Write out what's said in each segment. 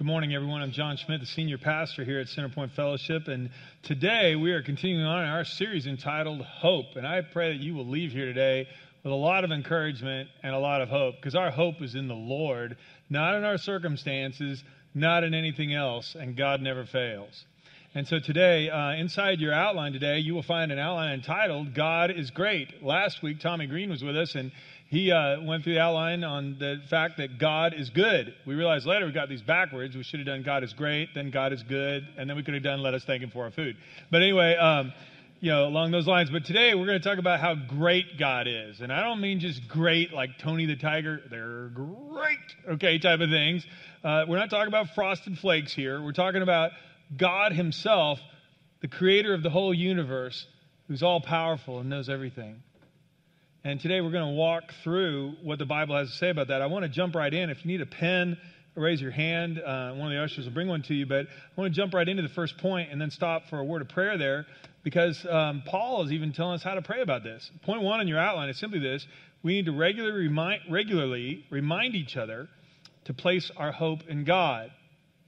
Good morning, everyone. I'm John Schmidt, the senior pastor here at Centerpoint Fellowship. And today we are continuing on in our series entitled Hope. And I pray that you will leave here today with a lot of encouragement and a lot of hope because our hope is in the Lord, not in our circumstances, not in anything else. And God never fails. And so today, uh, inside your outline today, you will find an outline entitled God is Great. Last week, Tommy Green was with us, and he uh, went through the outline on the fact that God is good. We realized later we got these backwards. We should have done God is great, then God is good, and then we could have done let us thank Him for our food. But anyway, um, you know, along those lines. But today we're going to talk about how great God is. And I don't mean just great like Tony the Tiger, they're great, okay, type of things. Uh, we're not talking about frosted flakes here. We're talking about God Himself, the creator of the whole universe, who's all powerful and knows everything. And today we're going to walk through what the Bible has to say about that. I want to jump right in. If you need a pen, raise your hand. Uh, one of the ushers will bring one to you. But I want to jump right into the first point and then stop for a word of prayer there because um, Paul is even telling us how to pray about this. Point one in your outline is simply this we need to regularly remind, regularly remind each other to place our hope in God.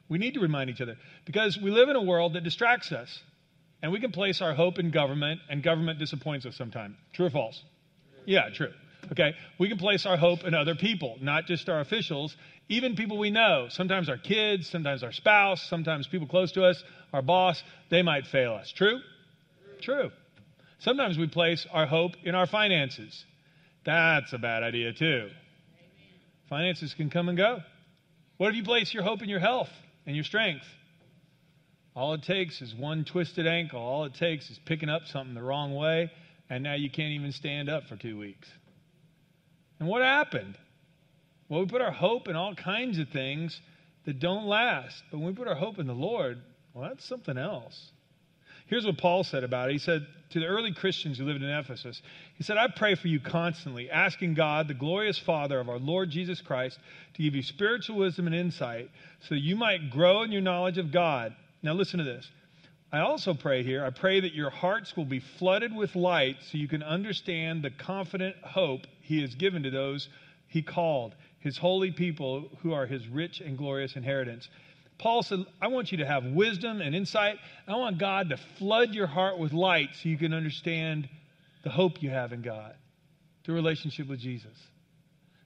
We need to remind each other because we live in a world that distracts us. And we can place our hope in government, and government disappoints us sometimes. True or false? Yeah, true. Okay, we can place our hope in other people, not just our officials, even people we know. Sometimes our kids, sometimes our spouse, sometimes people close to us, our boss, they might fail us. True? True. Sometimes we place our hope in our finances. That's a bad idea, too. Finances can come and go. What if you place your hope in your health and your strength? All it takes is one twisted ankle. All it takes is picking up something the wrong way and now you can't even stand up for two weeks. And what happened? Well, we put our hope in all kinds of things that don't last. But when we put our hope in the Lord, well, that's something else. Here's what Paul said about it. He said to the early Christians who lived in Ephesus, he said, I pray for you constantly, asking God, the glorious Father of our Lord Jesus Christ, to give you spiritual wisdom and insight so that you might grow in your knowledge of God. Now, listen to this. I also pray here, I pray that your hearts will be flooded with light so you can understand the confident hope he has given to those he called, his holy people who are his rich and glorious inheritance. Paul said, I want you to have wisdom and insight. I want God to flood your heart with light so you can understand the hope you have in God, the relationship with Jesus.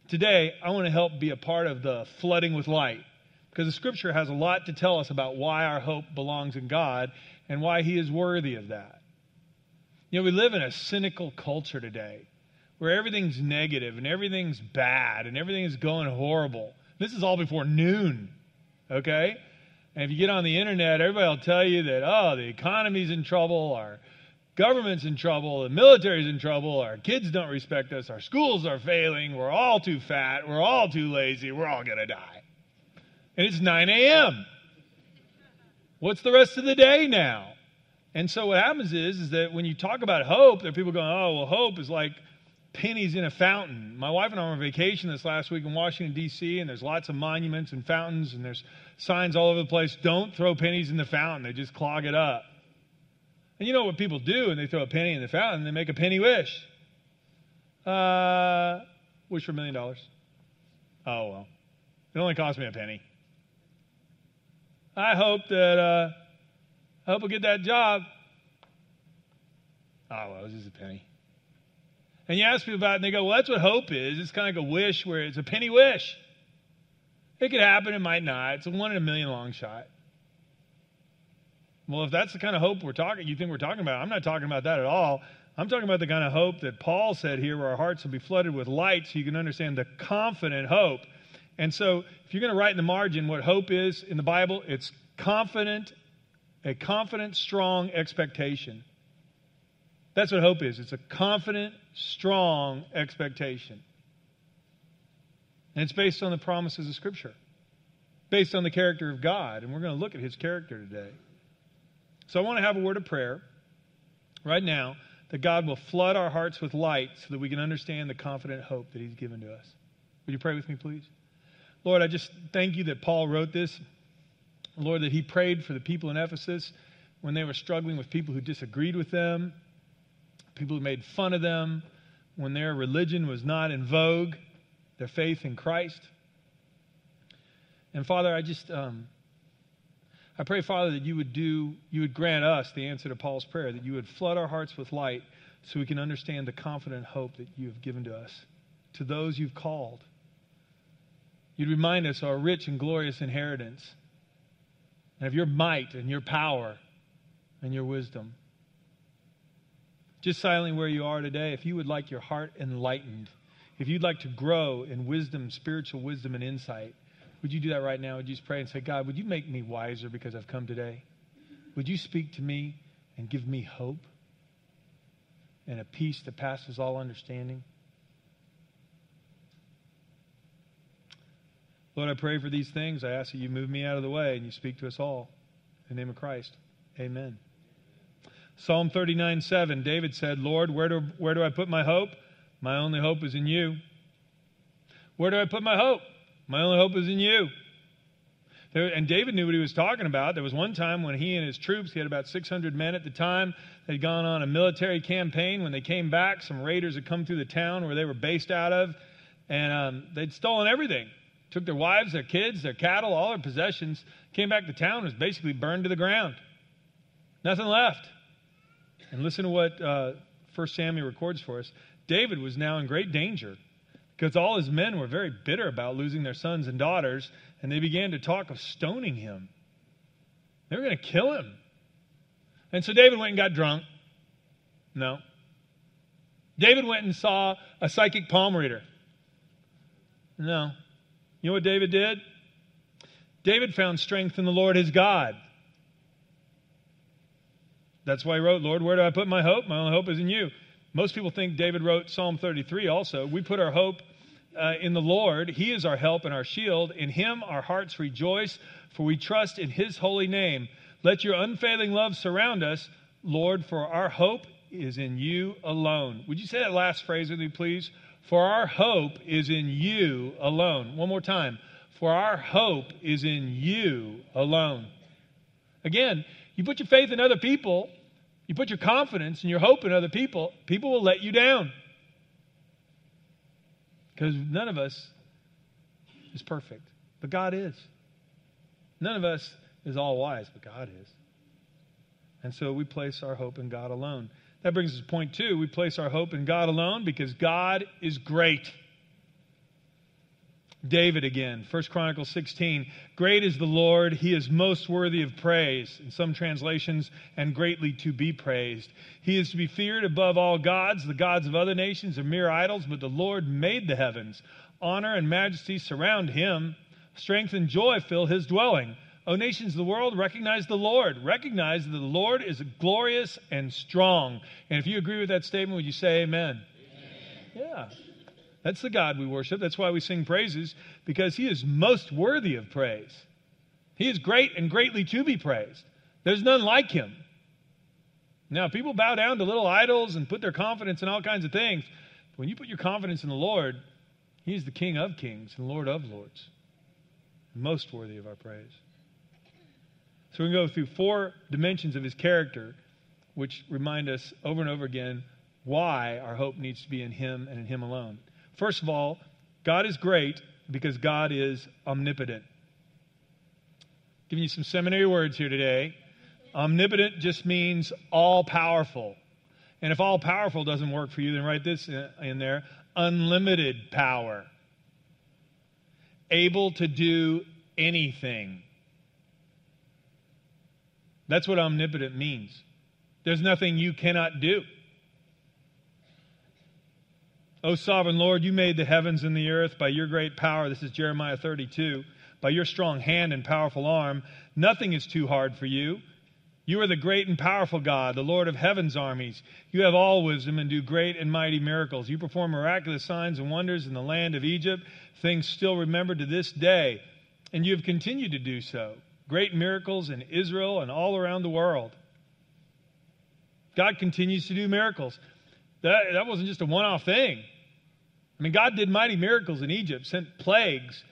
Today, I want to help be a part of the flooding with light because the scripture has a lot to tell us about why our hope belongs in God and why he is worthy of that. You know, we live in a cynical culture today where everything's negative and everything's bad and everything is going horrible. This is all before noon, okay? And if you get on the internet, everybody will tell you that, oh, the economy's in trouble, our government's in trouble, the military's in trouble, our kids don't respect us, our schools are failing, we're all too fat, we're all too lazy, we're all to die. And it's 9 a.m. What's the rest of the day now? And so what happens is, is that when you talk about hope, there are people going, oh, well, hope is like pennies in a fountain. My wife and I were on vacation this last week in Washington, D.C., and there's lots of monuments and fountains, and there's signs all over the place. Don't throw pennies in the fountain, they just clog it up. And you know what people do when they throw a penny in the fountain? They make a penny wish. Uh, wish for a million dollars. Oh, well. It only cost me a penny. I hope that uh, I hope I get that job. Oh, well, it's just a penny. And you ask people about it, and they go, well, that's what hope is. It's kind of like a wish where it's a penny wish. It could happen, it might not. It's a one in a million long shot. Well, if that's the kind of hope we're talking, you think we're talking about, I'm not talking about that at all. I'm talking about the kind of hope that Paul said here, where our hearts will be flooded with light so you can understand the confident hope and so, if you're going to write in the margin what hope is in the Bible, it's confident, a confident, strong expectation. That's what hope is. It's a confident, strong expectation. And it's based on the promises of Scripture, based on the character of God. And we're going to look at his character today. So I want to have a word of prayer right now that God will flood our hearts with light so that we can understand the confident hope that he's given to us. Would you pray with me, please? Lord, I just thank you that Paul wrote this. Lord, that he prayed for the people in Ephesus when they were struggling with people who disagreed with them, people who made fun of them, when their religion was not in vogue, their faith in Christ. And Father, I just, um, I pray, Father, that you would do, you would grant us the answer to Paul's prayer, that you would flood our hearts with light so we can understand the confident hope that you have given to us, to those you've called. You'd remind us of our rich and glorious inheritance, and of your might and your power and your wisdom. Just silently where you are today, if you would like your heart enlightened, if you'd like to grow in wisdom, spiritual wisdom, and insight, would you do that right now? Would you just pray and say, God, would you make me wiser because I've come today? Would you speak to me and give me hope and a peace that passes all understanding? Lord, I pray for these things. I ask that you move me out of the way and you speak to us all. In the name of Christ, amen. Psalm 39 7, David said, Lord, where do, where do I put my hope? My only hope is in you. Where do I put my hope? My only hope is in you. There, and David knew what he was talking about. There was one time when he and his troops, he had about 600 men at the time, they'd gone on a military campaign. When they came back, some raiders had come through the town where they were based out of, and um, they'd stolen everything. Took their wives, their kids, their cattle, all their possessions, came back to town, was basically burned to the ground. Nothing left. And listen to what uh, 1 Samuel records for us. David was now in great danger because all his men were very bitter about losing their sons and daughters, and they began to talk of stoning him. They were going to kill him. And so David went and got drunk. No. David went and saw a psychic palm reader. No. You know what David did? David found strength in the Lord his God. That's why he wrote, Lord, where do I put my hope? My only hope is in you. Most people think David wrote Psalm 33 also. We put our hope uh, in the Lord. He is our help and our shield. In him our hearts rejoice, for we trust in his holy name. Let your unfailing love surround us, Lord, for our hope is in you alone. Would you say that last phrase with me, please? For our hope is in you alone. One more time. For our hope is in you alone. Again, you put your faith in other people, you put your confidence and your hope in other people, people will let you down. Because none of us is perfect, but God is. None of us is all wise, but God is. And so we place our hope in God alone. That brings us to point two. We place our hope in God alone because God is great. David again, 1 Chronicles 16. Great is the Lord, he is most worthy of praise, in some translations, and greatly to be praised. He is to be feared above all gods. The gods of other nations are mere idols, but the Lord made the heavens. Honor and majesty surround him, strength and joy fill his dwelling. O nations of the world, recognize the Lord. Recognize that the Lord is glorious and strong. And if you agree with that statement, would you say amen? amen? Yeah. That's the God we worship. That's why we sing praises, because He is most worthy of praise. He is great and greatly to be praised. There's none like Him. Now, people bow down to little idols and put their confidence in all kinds of things. But when you put your confidence in the Lord, He is the King of kings and Lord of lords, most worthy of our praise. So we go through four dimensions of His character, which remind us over and over again why our hope needs to be in Him and in Him alone. First of all, God is great because God is omnipotent. Giving you some seminary words here today. Omnipotent just means all powerful. And if all powerful doesn't work for you, then write this in there unlimited power. Able to do anything. That's what omnipotent means. There's nothing you cannot do. O sovereign Lord, you made the heavens and the earth by your great power. This is Jeremiah 32. By your strong hand and powerful arm, nothing is too hard for you. You are the great and powerful God, the Lord of heaven's armies. You have all wisdom and do great and mighty miracles. You perform miraculous signs and wonders in the land of Egypt, things still remembered to this day. And you have continued to do so. Great miracles in Israel and all around the world. God continues to do miracles. That, that wasn't just a one off thing. I mean, God did mighty miracles in Egypt, sent plagues.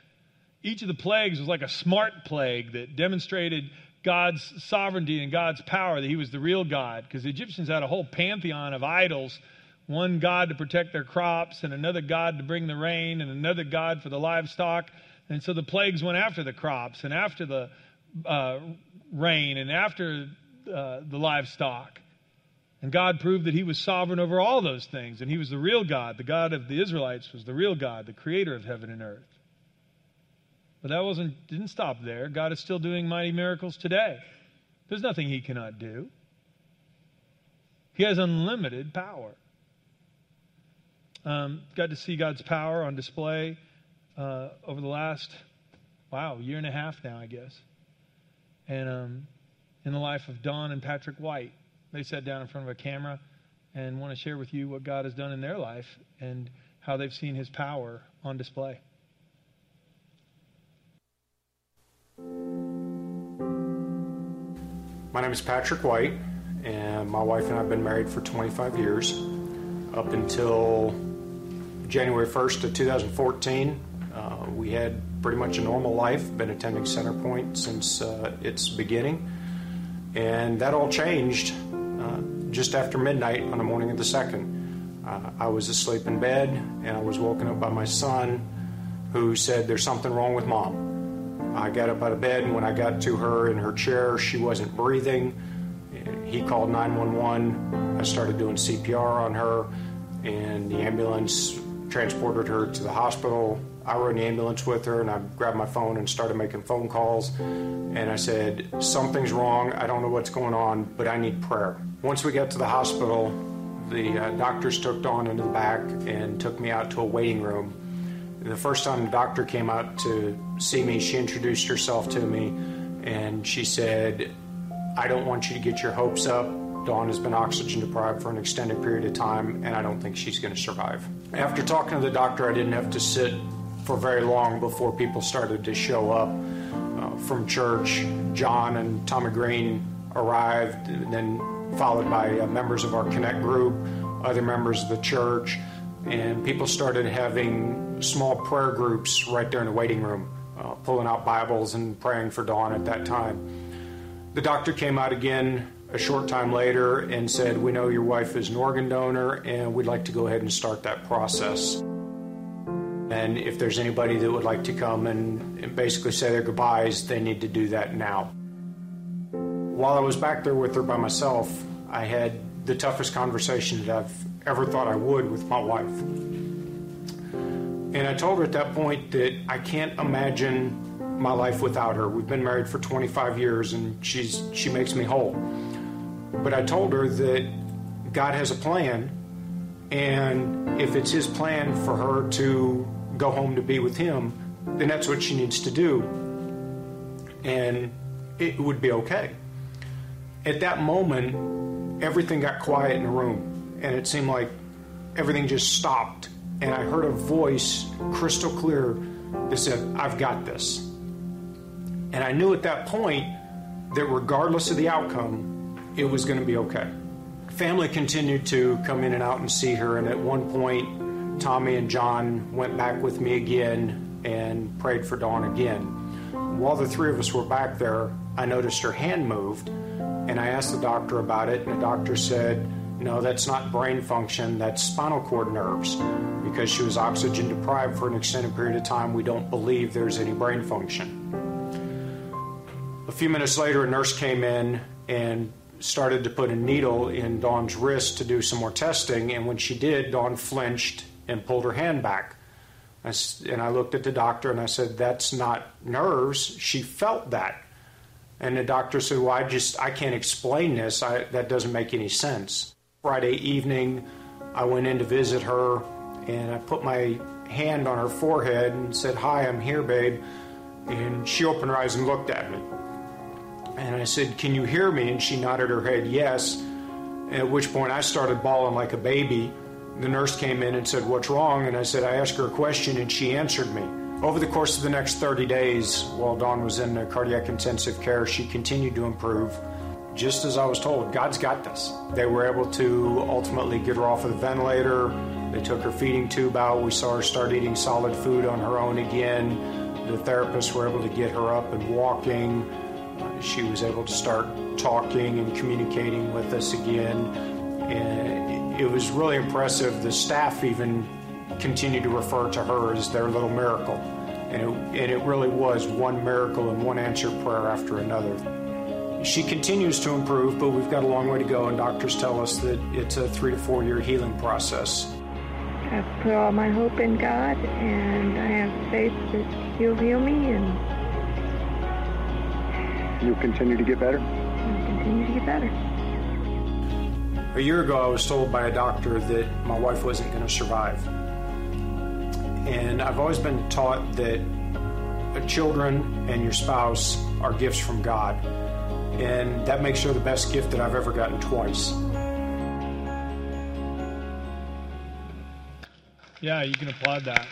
Each of the plagues was like a smart plague that demonstrated God's sovereignty and God's power, that He was the real God. Because the Egyptians had a whole pantheon of idols one God to protect their crops, and another God to bring the rain, and another God for the livestock. And so the plagues went after the crops and after the, uh, rain and after uh, the livestock. And God proved that he was sovereign over all those things, and he was the real God. The God of the Israelites was the real God, the creator of heaven and earth. But that wasn't didn't stop there. God is still doing mighty miracles today. There's nothing he cannot do. He has unlimited power. Um, got to see God's power on display uh, over the last, wow, year and a half now, I guess. And um, in the life of Dawn and Patrick White, they sat down in front of a camera and want to share with you what God has done in their life and how they've seen his power on display. My name is Patrick White, and my wife and I have been married for 25 years. Up until January 1st of 2014, uh, we had pretty much a normal life, been attending Centerpoint since uh, its beginning. And that all changed uh, just after midnight on the morning of the 2nd. Uh, I was asleep in bed, and I was woken up by my son, who said, There's something wrong with mom. I got up out of bed, and when I got to her in her chair, she wasn't breathing. He called 911. I started doing CPR on her, and the ambulance transported her to the hospital. I rode in the ambulance with her, and I grabbed my phone and started making phone calls. And I said, Something's wrong. I don't know what's going on, but I need prayer. Once we got to the hospital, the uh, doctors took Dawn into the back and took me out to a waiting room. The first time the doctor came out to see me, she introduced herself to me and she said, I don't want you to get your hopes up. Dawn has been oxygen deprived for an extended period of time, and I don't think she's going to survive. After talking to the doctor, I didn't have to sit for very long before people started to show up uh, from church. John and Tommy Green arrived, and then followed by uh, members of our Connect group, other members of the church, and people started having small prayer groups right there in the waiting room, uh, pulling out Bibles and praying for Dawn at that time. The doctor came out again a short time later and said, We know your wife is an organ donor, and we'd like to go ahead and start that process. And if there's anybody that would like to come and, and basically say their goodbyes, they need to do that now. While I was back there with her by myself, I had the toughest conversation that I've ever thought I would with my wife. And I told her at that point that I can't imagine my life without her. We've been married for 25 years and she's she makes me whole. But I told her that God has a plan and if it's his plan for her to go home to be with him, then that's what she needs to do. And it would be okay. At that moment, everything got quiet in the room, and it seemed like everything just stopped. And I heard a voice crystal clear that said, I've got this. And I knew at that point that regardless of the outcome, it was going to be okay. Family continued to come in and out and see her, and at one point, Tommy and John went back with me again and prayed for Dawn again. While the three of us were back there, I noticed her hand moved, and I asked the doctor about it, and the doctor said, No, that's not brain function, that's spinal cord nerves. Because she was oxygen deprived for an extended period of time, we don't believe there's any brain function. A few minutes later, a nurse came in and started to put a needle in Dawn's wrist to do some more testing, and when she did, Dawn flinched and pulled her hand back. I, and I looked at the doctor and I said, That's not nerves. She felt that. And the doctor said, Well, I just, I can't explain this. I, that doesn't make any sense. Friday evening, I went in to visit her and I put my hand on her forehead and said, Hi, I'm here, babe. And she opened her eyes and looked at me. And I said, Can you hear me? And she nodded her head, Yes. At which point I started bawling like a baby. The nurse came in and said, What's wrong? And I said, I asked her a question and she answered me. Over the course of the next 30 days, while Dawn was in cardiac intensive care, she continued to improve. Just as I was told, God's got this. They were able to ultimately get her off of the ventilator. They took her feeding tube out. We saw her start eating solid food on her own again. The therapists were able to get her up and walking. She was able to start talking and communicating with us again. And it was really impressive. The staff even continued to refer to her as their little miracle. And it, and it really was one miracle and one answered prayer after another. She continues to improve, but we've got a long way to go, and doctors tell us that it's a three to four year healing process. I put all my hope in God, and I have faith that He'll heal me and You'll continue to get better? I'll continue to get better. A year ago, I was told by a doctor that my wife wasn't going to survive. And I've always been taught that children and your spouse are gifts from God. And that makes her the best gift that I've ever gotten twice. Yeah, you can applaud that.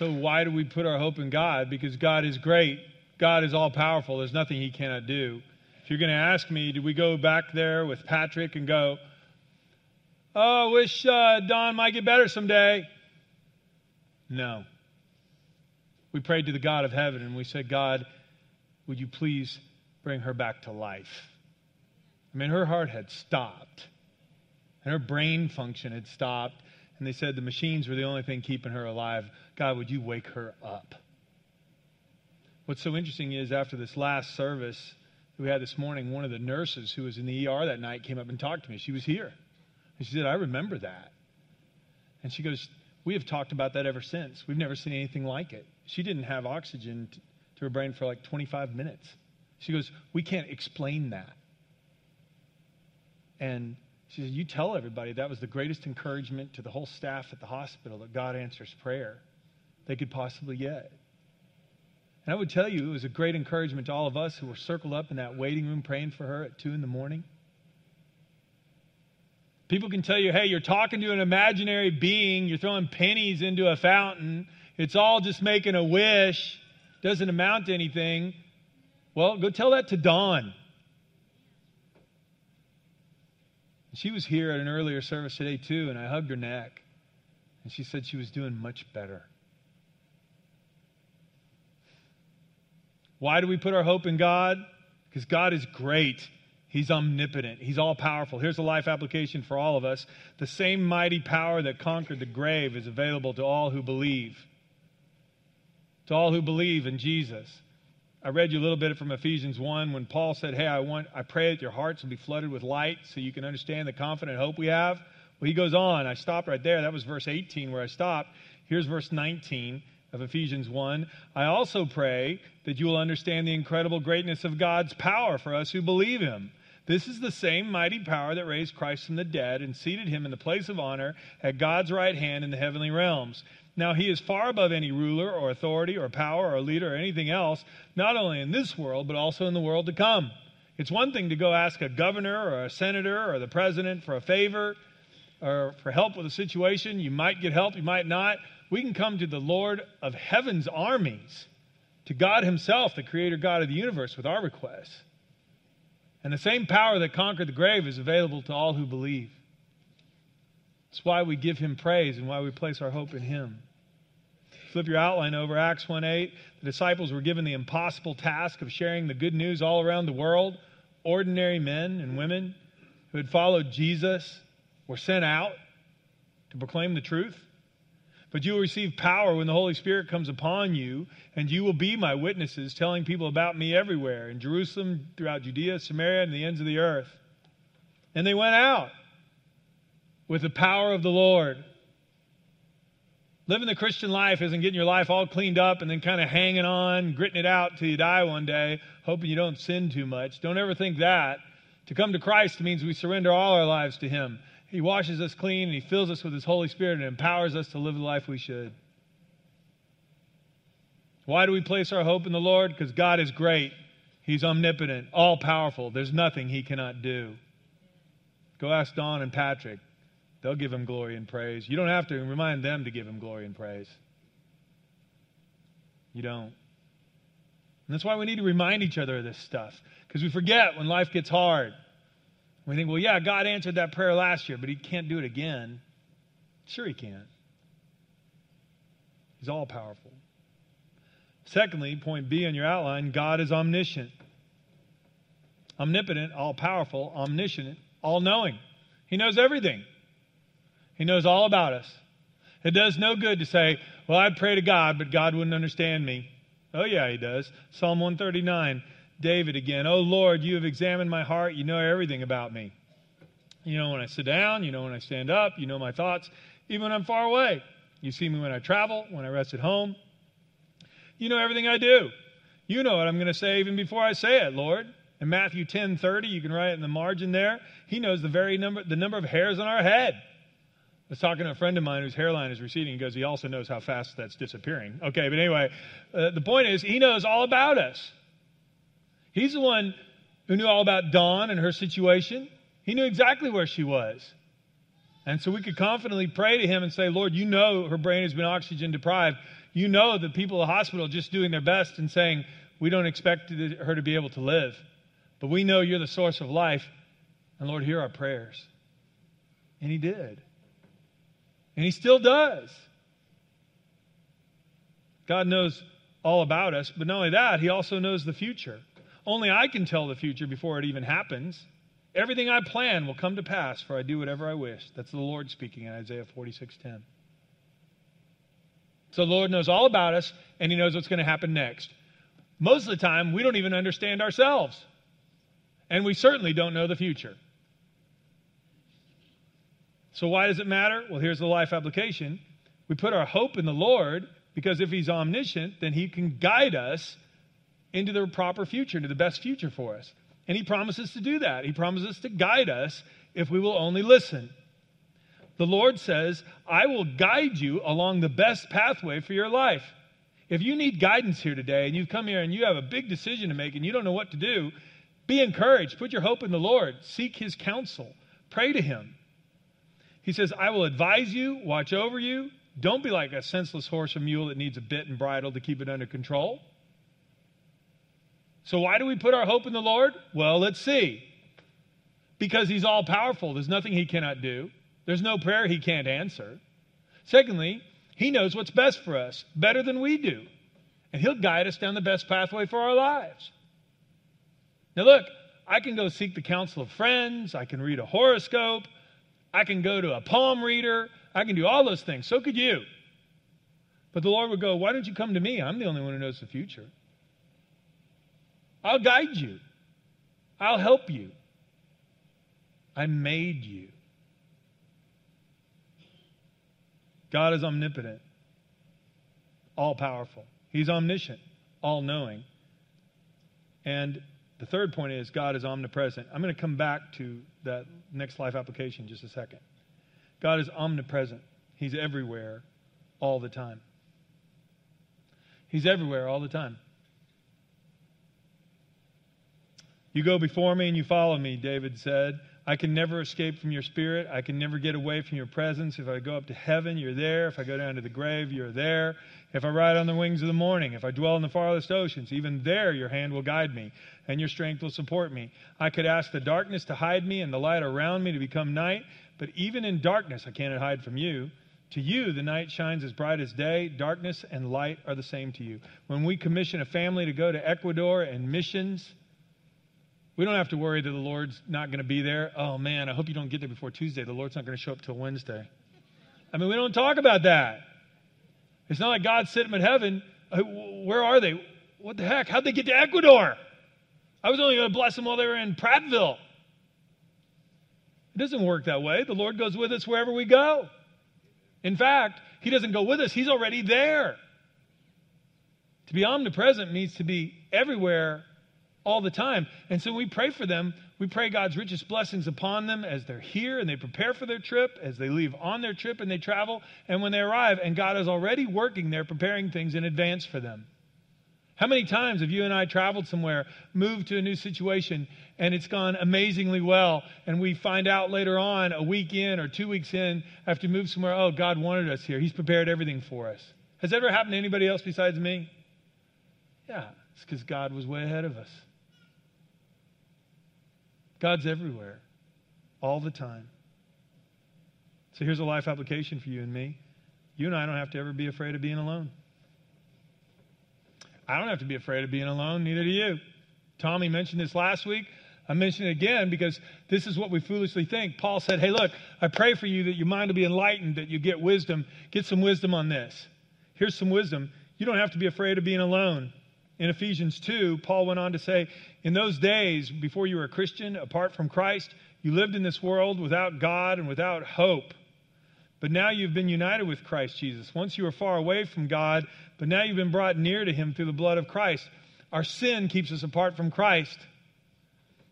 So, why do we put our hope in God? Because God is great. God is all powerful. There's nothing He cannot do. If you're going to ask me, did we go back there with Patrick and go, oh, I wish uh, Dawn might get better someday? No. We prayed to the God of heaven and we said, God, would you please bring her back to life? I mean, her heart had stopped and her brain function had stopped. And they said the machines were the only thing keeping her alive. God, would you wake her up? What's so interesting is after this last service we had this morning, one of the nurses who was in the ER that night came up and talked to me. She was here. And she said, I remember that. And she goes, We have talked about that ever since. We've never seen anything like it. She didn't have oxygen t- to her brain for like 25 minutes. She goes, We can't explain that. And she said, You tell everybody that was the greatest encouragement to the whole staff at the hospital that God answers prayer they could possibly get. And I would tell you, it was a great encouragement to all of us who were circled up in that waiting room praying for her at 2 in the morning. People can tell you, hey, you're talking to an imaginary being, you're throwing pennies into a fountain, it's all just making a wish, doesn't amount to anything. Well, go tell that to Dawn. She was here at an earlier service today, too, and I hugged her neck. And she said she was doing much better. Why do we put our hope in God? Because God is great. He's omnipotent. He's all powerful. Here's a life application for all of us. The same mighty power that conquered the grave is available to all who believe. To all who believe in Jesus. I read you a little bit from Ephesians 1 when Paul said, Hey, I want I pray that your hearts will be flooded with light so you can understand the confident hope we have. Well, he goes on. I stopped right there. That was verse 18 where I stopped. Here's verse 19 of Ephesians 1. I also pray that you will understand the incredible greatness of God's power for us who believe him. This is the same mighty power that raised Christ from the dead and seated him in the place of honor at God's right hand in the heavenly realms. Now, he is far above any ruler or authority or power or leader or anything else, not only in this world, but also in the world to come. It's one thing to go ask a governor or a senator or the president for a favor or for help with a situation. You might get help, you might not we can come to the Lord of heaven's armies, to God Himself, the Creator God of the universe, with our requests. And the same power that conquered the grave is available to all who believe. It's why we give Him praise and why we place our hope in Him. Flip your outline over Acts 1 8. The disciples were given the impossible task of sharing the good news all around the world. Ordinary men and women who had followed Jesus were sent out to proclaim the truth. But you will receive power when the Holy Spirit comes upon you, and you will be my witnesses, telling people about me everywhere in Jerusalem, throughout Judea, Samaria, and the ends of the earth. And they went out with the power of the Lord. Living the Christian life isn't getting your life all cleaned up and then kind of hanging on, gritting it out till you die one day, hoping you don't sin too much. Don't ever think that. To come to Christ means we surrender all our lives to Him. He washes us clean and He fills us with His Holy Spirit and empowers us to live the life we should. Why do we place our hope in the Lord? Because God is great. He's omnipotent, all powerful. There's nothing He cannot do. Go ask Dawn and Patrick. They'll give Him glory and praise. You don't have to remind them to give Him glory and praise. You don't. And that's why we need to remind each other of this stuff. Because we forget when life gets hard. We think, well, yeah, God answered that prayer last year, but He can't do it again. Sure, He can. He's all powerful. Secondly, point B on your outline God is omniscient. Omnipotent, all powerful, omniscient, all knowing. He knows everything. He knows all about us. It does no good to say, Well, I'd pray to God, but God wouldn't understand me. Oh, yeah, he does. Psalm 139, David again. Oh, Lord, you have examined my heart. You know everything about me. You know when I sit down, you know when I stand up, you know my thoughts, even when I'm far away. You see me when I travel, when I rest at home. You know everything I do. You know what I'm going to say even before I say it, Lord. In Matthew 10 30, you can write it in the margin there. He knows the very number, the number of hairs on our head. I was talking to a friend of mine whose hairline is receding. He goes, he also knows how fast that's disappearing. Okay, but anyway, uh, the point is, he knows all about us. He's the one who knew all about Dawn and her situation. He knew exactly where she was. And so we could confidently pray to him and say, Lord, you know her brain has been oxygen deprived. You know the people at the hospital just doing their best and saying, we don't expect her to be able to live. But we know you're the source of life. And Lord, hear our prayers. And he did. And he still does. God knows all about us, but not only that, he also knows the future. Only I can tell the future before it even happens. Everything I plan will come to pass, for I do whatever I wish. That's the Lord speaking in Isaiah 46:10. So the Lord knows all about us, and He knows what's going to happen next. Most of the time, we don't even understand ourselves. And we certainly don't know the future. So, why does it matter? Well, here's the life application. We put our hope in the Lord because if He's omniscient, then He can guide us into the proper future, into the best future for us. And He promises to do that. He promises to guide us if we will only listen. The Lord says, I will guide you along the best pathway for your life. If you need guidance here today and you've come here and you have a big decision to make and you don't know what to do, be encouraged. Put your hope in the Lord. Seek his counsel. Pray to him. He says, I will advise you, watch over you. Don't be like a senseless horse or mule that needs a bit and bridle to keep it under control. So, why do we put our hope in the Lord? Well, let's see. Because he's all powerful, there's nothing he cannot do, there's no prayer he can't answer. Secondly, he knows what's best for us better than we do, and he'll guide us down the best pathway for our lives. Now, look, I can go seek the counsel of friends. I can read a horoscope. I can go to a palm reader. I can do all those things. So could you. But the Lord would go, Why don't you come to me? I'm the only one who knows the future. I'll guide you, I'll help you. I made you. God is omnipotent, all powerful. He's omniscient, all knowing. And the third point is God is omnipresent. I'm going to come back to that next life application in just a second. God is omnipresent, He's everywhere all the time. He's everywhere all the time. You go before me and you follow me, David said. I can never escape from your spirit. I can never get away from your presence. If I go up to heaven, you're there. If I go down to the grave, you're there. If I ride on the wings of the morning, if I dwell in the farthest oceans, even there your hand will guide me and your strength will support me. I could ask the darkness to hide me and the light around me to become night, but even in darkness I cannot hide from you. To you, the night shines as bright as day. Darkness and light are the same to you. When we commission a family to go to Ecuador and missions, we don't have to worry that the Lord's not going to be there. Oh man, I hope you don't get there before Tuesday. The Lord's not going to show up till Wednesday. I mean, we don't talk about that. It's not like God sent sitting in heaven. Where are they? What the heck? How'd they get to Ecuador? I was only going to bless them while they were in Prattville. It doesn't work that way. The Lord goes with us wherever we go. In fact, He doesn't go with us, He's already there. To be omnipresent means to be everywhere all the time. And so we pray for them. We pray God's richest blessings upon them as they're here and they prepare for their trip, as they leave on their trip and they travel, and when they arrive. And God is already working there, preparing things in advance for them. How many times have you and I traveled somewhere, moved to a new situation, and it's gone amazingly well, and we find out later on, a week in or two weeks in, after we move somewhere, oh, God wanted us here. He's prepared everything for us. Has that ever happened to anybody else besides me? Yeah, it's because God was way ahead of us. God's everywhere, all the time. So here's a life application for you and me. You and I don't have to ever be afraid of being alone. I don't have to be afraid of being alone, neither do you. Tommy mentioned this last week. I mention it again because this is what we foolishly think. Paul said, Hey, look, I pray for you that your mind will be enlightened, that you get wisdom. Get some wisdom on this. Here's some wisdom. You don't have to be afraid of being alone. In Ephesians 2, Paul went on to say, In those days, before you were a Christian, apart from Christ, you lived in this world without God and without hope. But now you've been united with Christ Jesus. Once you were far away from God, but now you've been brought near to Him through the blood of Christ. Our sin keeps us apart from Christ.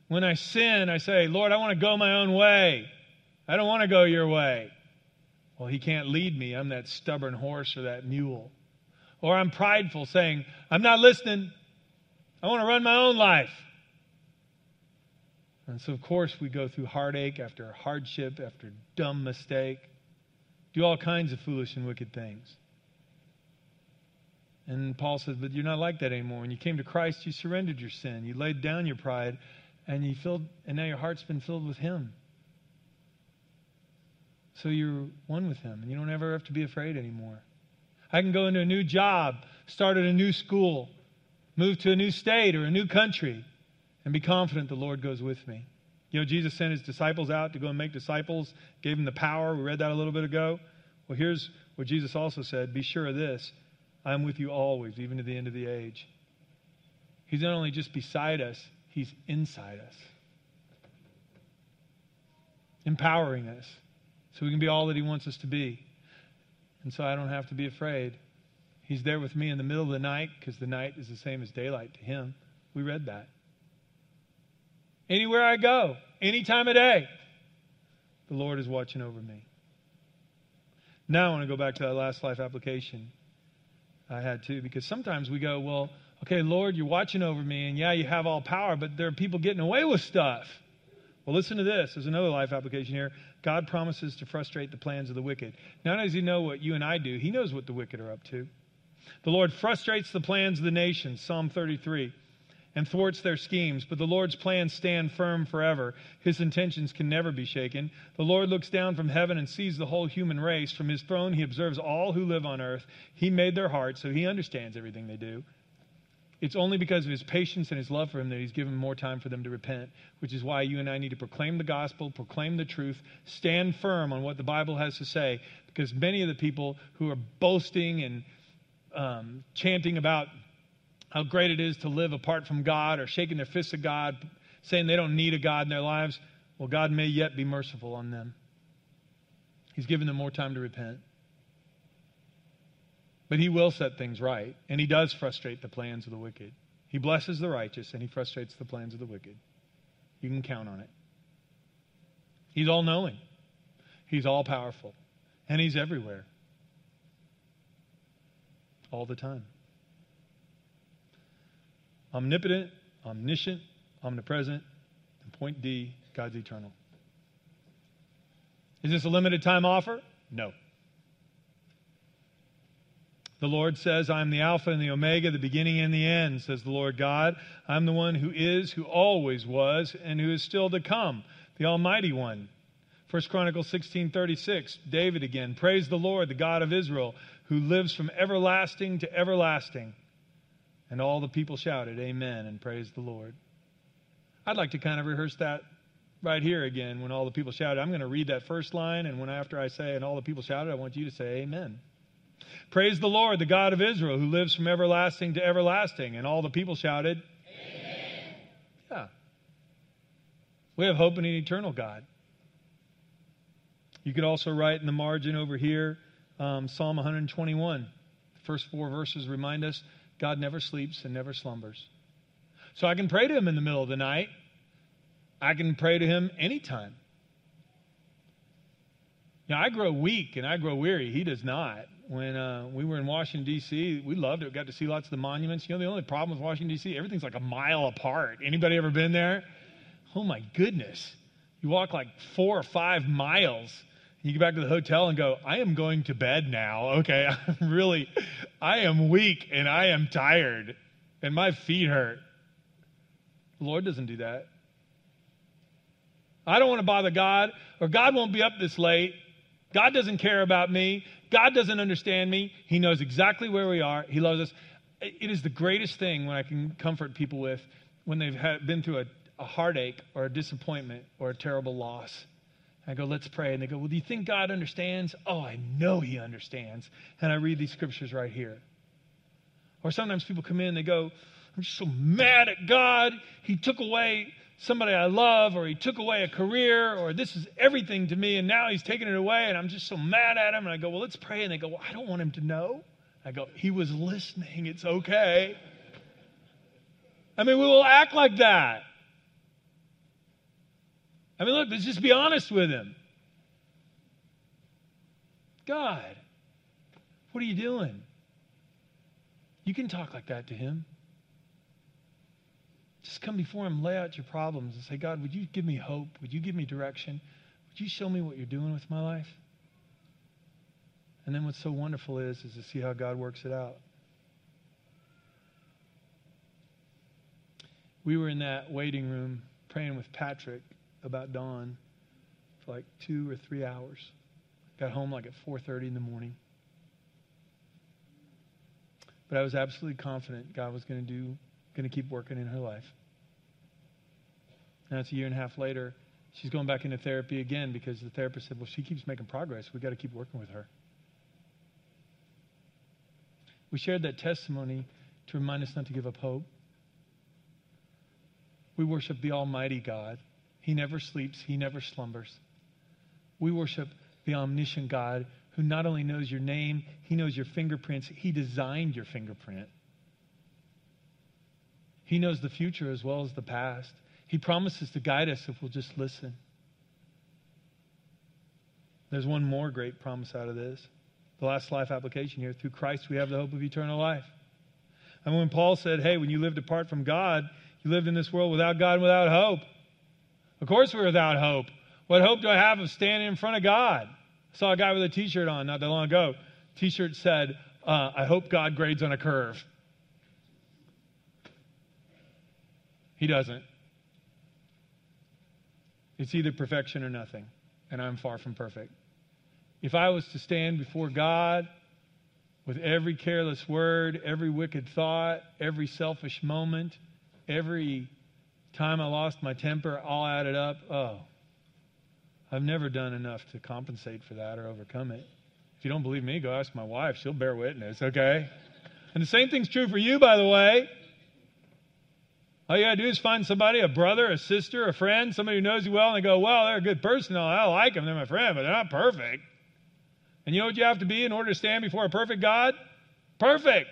When I sin, I say, Lord, I want to go my own way. I don't want to go your way. Well, He can't lead me. I'm that stubborn horse or that mule. Or I'm prideful, saying, I'm not listening. I want to run my own life. And so, of course, we go through heartache after hardship, after dumb mistake, do all kinds of foolish and wicked things. And Paul says, But you're not like that anymore. When you came to Christ, you surrendered your sin. You laid down your pride, and you filled and now your heart's been filled with Him. So you're one with Him, and you don't ever have to be afraid anymore. I can go into a new job, start at a new school, move to a new state or a new country, and be confident the Lord goes with me. You know, Jesus sent his disciples out to go and make disciples, gave them the power. We read that a little bit ago. Well, here's what Jesus also said Be sure of this I am with you always, even to the end of the age. He's not only just beside us, he's inside us, empowering us so we can be all that he wants us to be. And so I don't have to be afraid. He's there with me in the middle of the night because the night is the same as daylight to him. We read that. Anywhere I go, any time of day, the Lord is watching over me. Now I want to go back to that last life application I had too, because sometimes we go, well, okay, Lord, you're watching over me, and yeah, you have all power, but there are people getting away with stuff. Well, listen to this. There's another life application here. God promises to frustrate the plans of the wicked. Not only does He know what you and I do, He knows what the wicked are up to. The Lord frustrates the plans of the nations, Psalm 33 and thwarts their schemes. But the Lord's plans stand firm forever. His intentions can never be shaken. The Lord looks down from heaven and sees the whole human race. From his throne, he observes all who live on earth. He made their hearts, so he understands everything they do. It's only because of his patience and his love for them that he's given more time for them to repent, which is why you and I need to proclaim the gospel, proclaim the truth, stand firm on what the Bible has to say, because many of the people who are boasting and um, chanting about how great it is to live apart from God or shaking their fists at God, saying they don't need a God in their lives, well, God may yet be merciful on them. He's given them more time to repent. But He will set things right, and He does frustrate the plans of the wicked. He blesses the righteous, and He frustrates the plans of the wicked. You can count on it. He's all knowing, He's all powerful, and He's everywhere all the time omnipotent, omniscient, omnipresent, and point D, God's eternal. Is this a limited time offer? No. The Lord says, I'm the Alpha and the Omega, the beginning and the end, says the Lord God. I'm the one who is, who always was, and who is still to come, the Almighty One. 1 Chronicles 16:36, David again, praise the Lord, the God of Israel, who lives from everlasting to everlasting. And all the people shouted, Amen, and praised the Lord. I'd like to kind of rehearse that right here again when all the people shouted. I'm going to read that first line, and when after I say, and all the people shouted, I want you to say, Amen. Praise the Lord, the God of Israel, who lives from everlasting to everlasting. And all the people shouted, Amen. Yeah. We have hope in an eternal God. You could also write in the margin over here um, Psalm 121. The first four verses remind us God never sleeps and never slumbers. So I can pray to him in the middle of the night. I can pray to him anytime. Now, I grow weak and I grow weary. He does not. When uh, we were in Washington, D.C., we loved it. We Got to see lots of the monuments. You know, the only problem with Washington, D.C., everything's like a mile apart. Anybody ever been there? Oh, my goodness. You walk like four or five miles you get back to the hotel and go, I am going to bed now. Okay, I'm really, I am weak and I am tired and my feet hurt. The Lord doesn't do that. I don't want to bother God, or God won't be up this late. God doesn't care about me. God doesn't understand me. He knows exactly where we are. He loves us. It is the greatest thing when I can comfort people with when they've had, been through a, a heartache or a disappointment or a terrible loss. I go, let's pray. And they go, well, do you think God understands? Oh, I know He understands. And I read these scriptures right here. Or sometimes people come in and they go, I'm just so mad at God. He took away somebody I love, or He took away a career, or this is everything to me, and now He's taking it away, and I'm just so mad at Him. And I go, well, let's pray. And they go, well, I don't want Him to know. I go, He was listening. It's okay. I mean, we will act like that. I mean, look, let's just be honest with him. God, what are you doing? You can talk like that to him. Just come before him, lay out your problems, and say, God, would you give me hope? Would you give me direction? Would you show me what you're doing with my life? And then what's so wonderful is, is to see how God works it out. We were in that waiting room praying with Patrick about Dawn for like two or three hours. Got home like at 4:30 in the morning. But I was absolutely confident God was going to do, going to keep working in her life. Now it's a year and a half later. She's going back into therapy again because the therapist said, "Well, she keeps making progress. We've got to keep working with her." We shared that testimony to remind us not to give up hope. We worship the Almighty God he never sleeps, He never slumbers. We worship the omniscient God who not only knows your name, He knows your fingerprints, He designed your fingerprint. He knows the future as well as the past. He promises to guide us if we'll just listen. There's one more great promise out of this. The last life application here. Through Christ, we have the hope of eternal life. And when Paul said, hey, when you lived apart from God, you lived in this world without God and without hope. Of course, we're without hope. What hope do I have of standing in front of God? I saw a guy with a t shirt on not that long ago. T shirt said, uh, I hope God grades on a curve. He doesn't. It's either perfection or nothing, and I'm far from perfect. If I was to stand before God with every careless word, every wicked thought, every selfish moment, every time I lost my temper, all added up, oh, I've never done enough to compensate for that or overcome it. If you don't believe me, go ask my wife. She'll bear witness, okay? And the same thing's true for you, by the way. All you got to do is find somebody, a brother, a sister, a friend, somebody who knows you well, and they go, well, they're a good person. I like them. They're my friend, but they're not perfect. And you know what you have to be in order to stand before a perfect God? Perfect.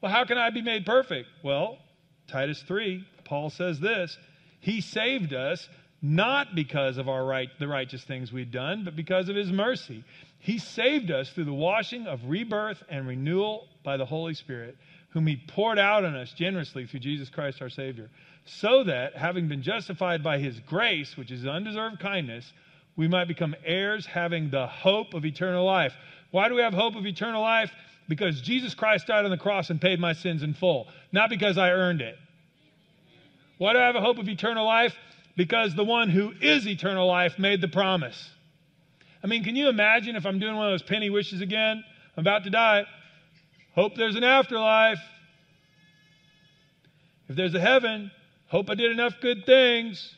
Well, how can I be made perfect? Well, Titus 3, Paul says this He saved us not because of our right, the righteous things we've done, but because of His mercy. He saved us through the washing of rebirth and renewal by the Holy Spirit, whom He poured out on us generously through Jesus Christ our Savior, so that, having been justified by His grace, which is undeserved kindness, we might become heirs having the hope of eternal life. Why do we have hope of eternal life? Because Jesus Christ died on the cross and paid my sins in full, not because I earned it. Why do I have a hope of eternal life? Because the one who is eternal life made the promise. I mean, can you imagine if I'm doing one of those penny wishes again? I'm about to die. Hope there's an afterlife. If there's a heaven, hope I did enough good things.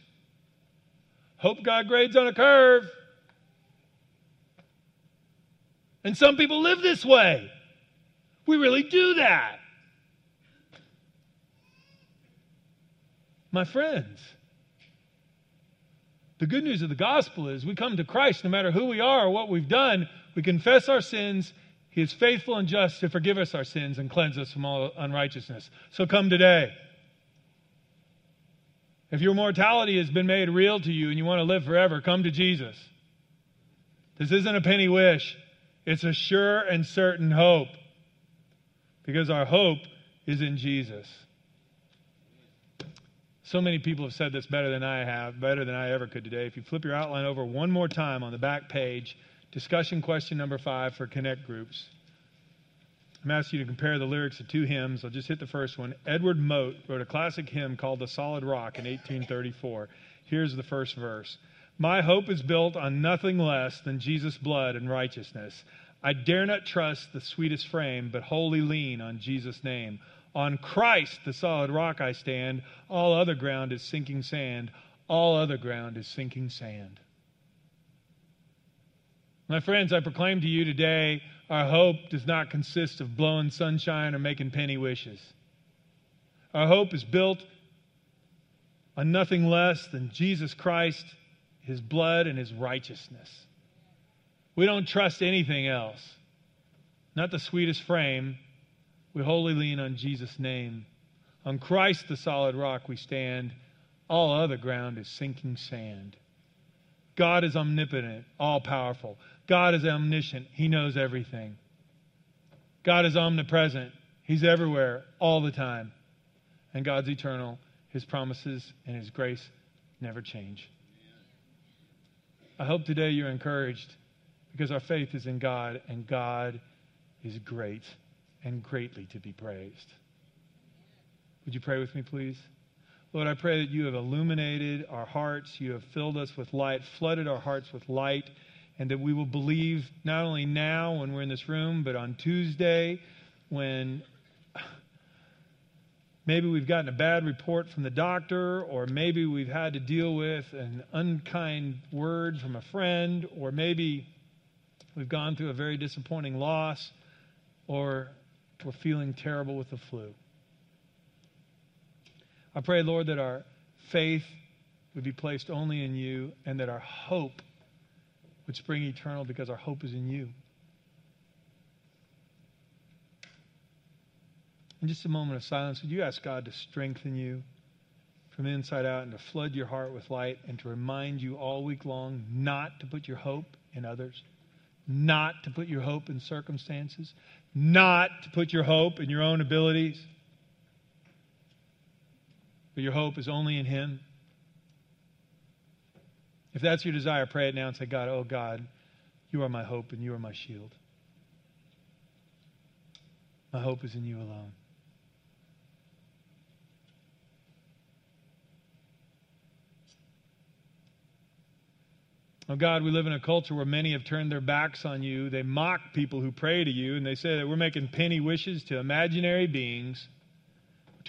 Hope God grades on a curve. And some people live this way. We really do that. My friends, the good news of the gospel is we come to Christ no matter who we are or what we've done. We confess our sins. He is faithful and just to forgive us our sins and cleanse us from all unrighteousness. So come today. If your mortality has been made real to you and you want to live forever, come to Jesus. This isn't a penny wish, it's a sure and certain hope because our hope is in Jesus. So many people have said this better than I have, better than I ever could today. If you flip your outline over one more time on the back page, discussion question number five for Connect groups. I'm asking you to compare the lyrics of two hymns. I'll just hit the first one. Edward Mote wrote a classic hymn called The Solid Rock in 1834. Here's the first verse My hope is built on nothing less than Jesus' blood and righteousness. I dare not trust the sweetest frame, but wholly lean on Jesus' name. On Christ, the solid rock, I stand. All other ground is sinking sand. All other ground is sinking sand. My friends, I proclaim to you today our hope does not consist of blowing sunshine or making penny wishes. Our hope is built on nothing less than Jesus Christ, his blood, and his righteousness. We don't trust anything else, not the sweetest frame. We wholly lean on Jesus' name. On Christ, the solid rock, we stand. All other ground is sinking sand. God is omnipotent, all powerful. God is omniscient. He knows everything. God is omnipresent. He's everywhere, all the time. And God's eternal. His promises and His grace never change. I hope today you're encouraged because our faith is in God, and God is great and greatly to be praised. Would you pray with me, please? Lord, I pray that you have illuminated our hearts, you have filled us with light, flooded our hearts with light, and that we will believe not only now when we're in this room, but on Tuesday when maybe we've gotten a bad report from the doctor, or maybe we've had to deal with an unkind word from a friend, or maybe we've gone through a very disappointing loss, or we're feeling terrible with the flu. I pray, Lord, that our faith would be placed only in you and that our hope would spring eternal because our hope is in you. In just a moment of silence, would you ask God to strengthen you from inside out and to flood your heart with light and to remind you all week long not to put your hope in others, not to put your hope in circumstances, not to put your hope in your own abilities? but your hope is only in Him. If that's your desire, pray it now and say, God, oh God, you are my hope and you are my shield. My hope is in you alone. Oh God, we live in a culture where many have turned their backs on you. They mock people who pray to you, and they say that we're making penny wishes to imaginary beings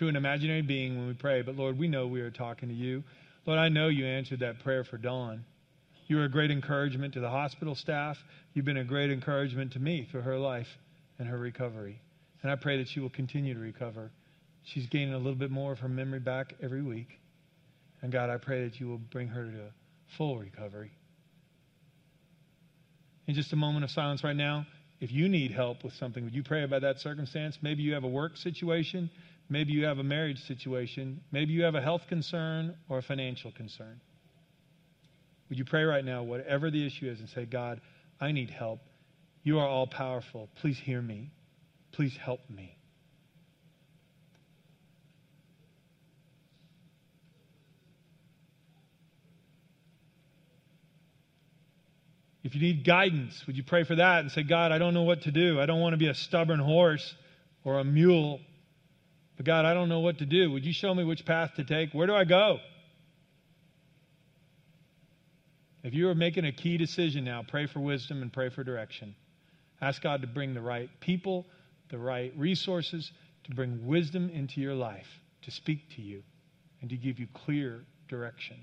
to an imaginary being when we pray, but Lord, we know we are talking to you. Lord, I know you answered that prayer for Dawn. You were a great encouragement to the hospital staff. You've been a great encouragement to me through her life and her recovery. And I pray that she will continue to recover. She's gaining a little bit more of her memory back every week. And God, I pray that you will bring her to full recovery. In just a moment of silence right now, if you need help with something, would you pray about that circumstance? Maybe you have a work situation Maybe you have a marriage situation. Maybe you have a health concern or a financial concern. Would you pray right now, whatever the issue is, and say, God, I need help. You are all powerful. Please hear me. Please help me. If you need guidance, would you pray for that and say, God, I don't know what to do. I don't want to be a stubborn horse or a mule God, I don't know what to do. Would you show me which path to take? Where do I go? If you are making a key decision now, pray for wisdom and pray for direction. Ask God to bring the right people, the right resources, to bring wisdom into your life, to speak to you, and to give you clear direction.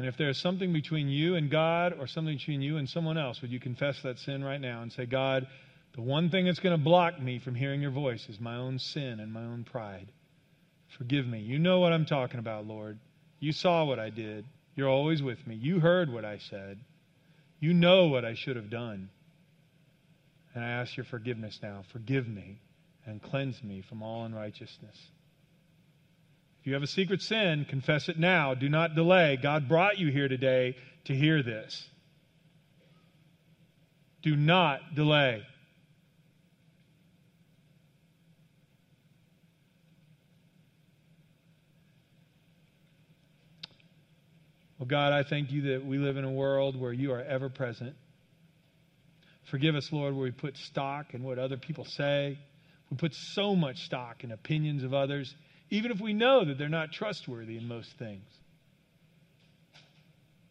And if there's something between you and God or something between you and someone else, would you confess that sin right now and say, God, the one thing that's going to block me from hearing your voice is my own sin and my own pride. Forgive me. You know what I'm talking about, Lord. You saw what I did. You're always with me. You heard what I said. You know what I should have done. And I ask your forgiveness now. Forgive me and cleanse me from all unrighteousness. If you have a secret sin, confess it now. Do not delay. God brought you here today to hear this. Do not delay. Well, God, I thank you that we live in a world where you are ever present. Forgive us, Lord, where we put stock in what other people say. We put so much stock in opinions of others even if we know that they're not trustworthy in most things.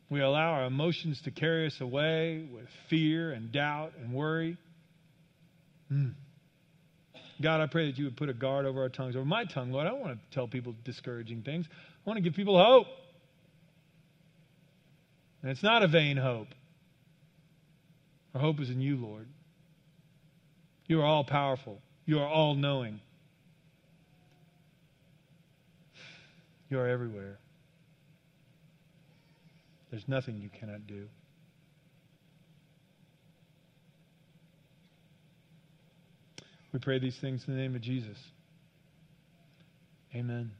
We allow our emotions to carry us away with fear and doubt and worry. Mm. God, I pray that you would put a guard over our tongues, over my tongue, Lord. I don't want to tell people discouraging things. I want to give people hope. And it's not a vain hope. Our hope is in you, Lord. You are all powerful, you are all knowing, you are everywhere. There's nothing you cannot do. We pray these things in the name of Jesus. Amen.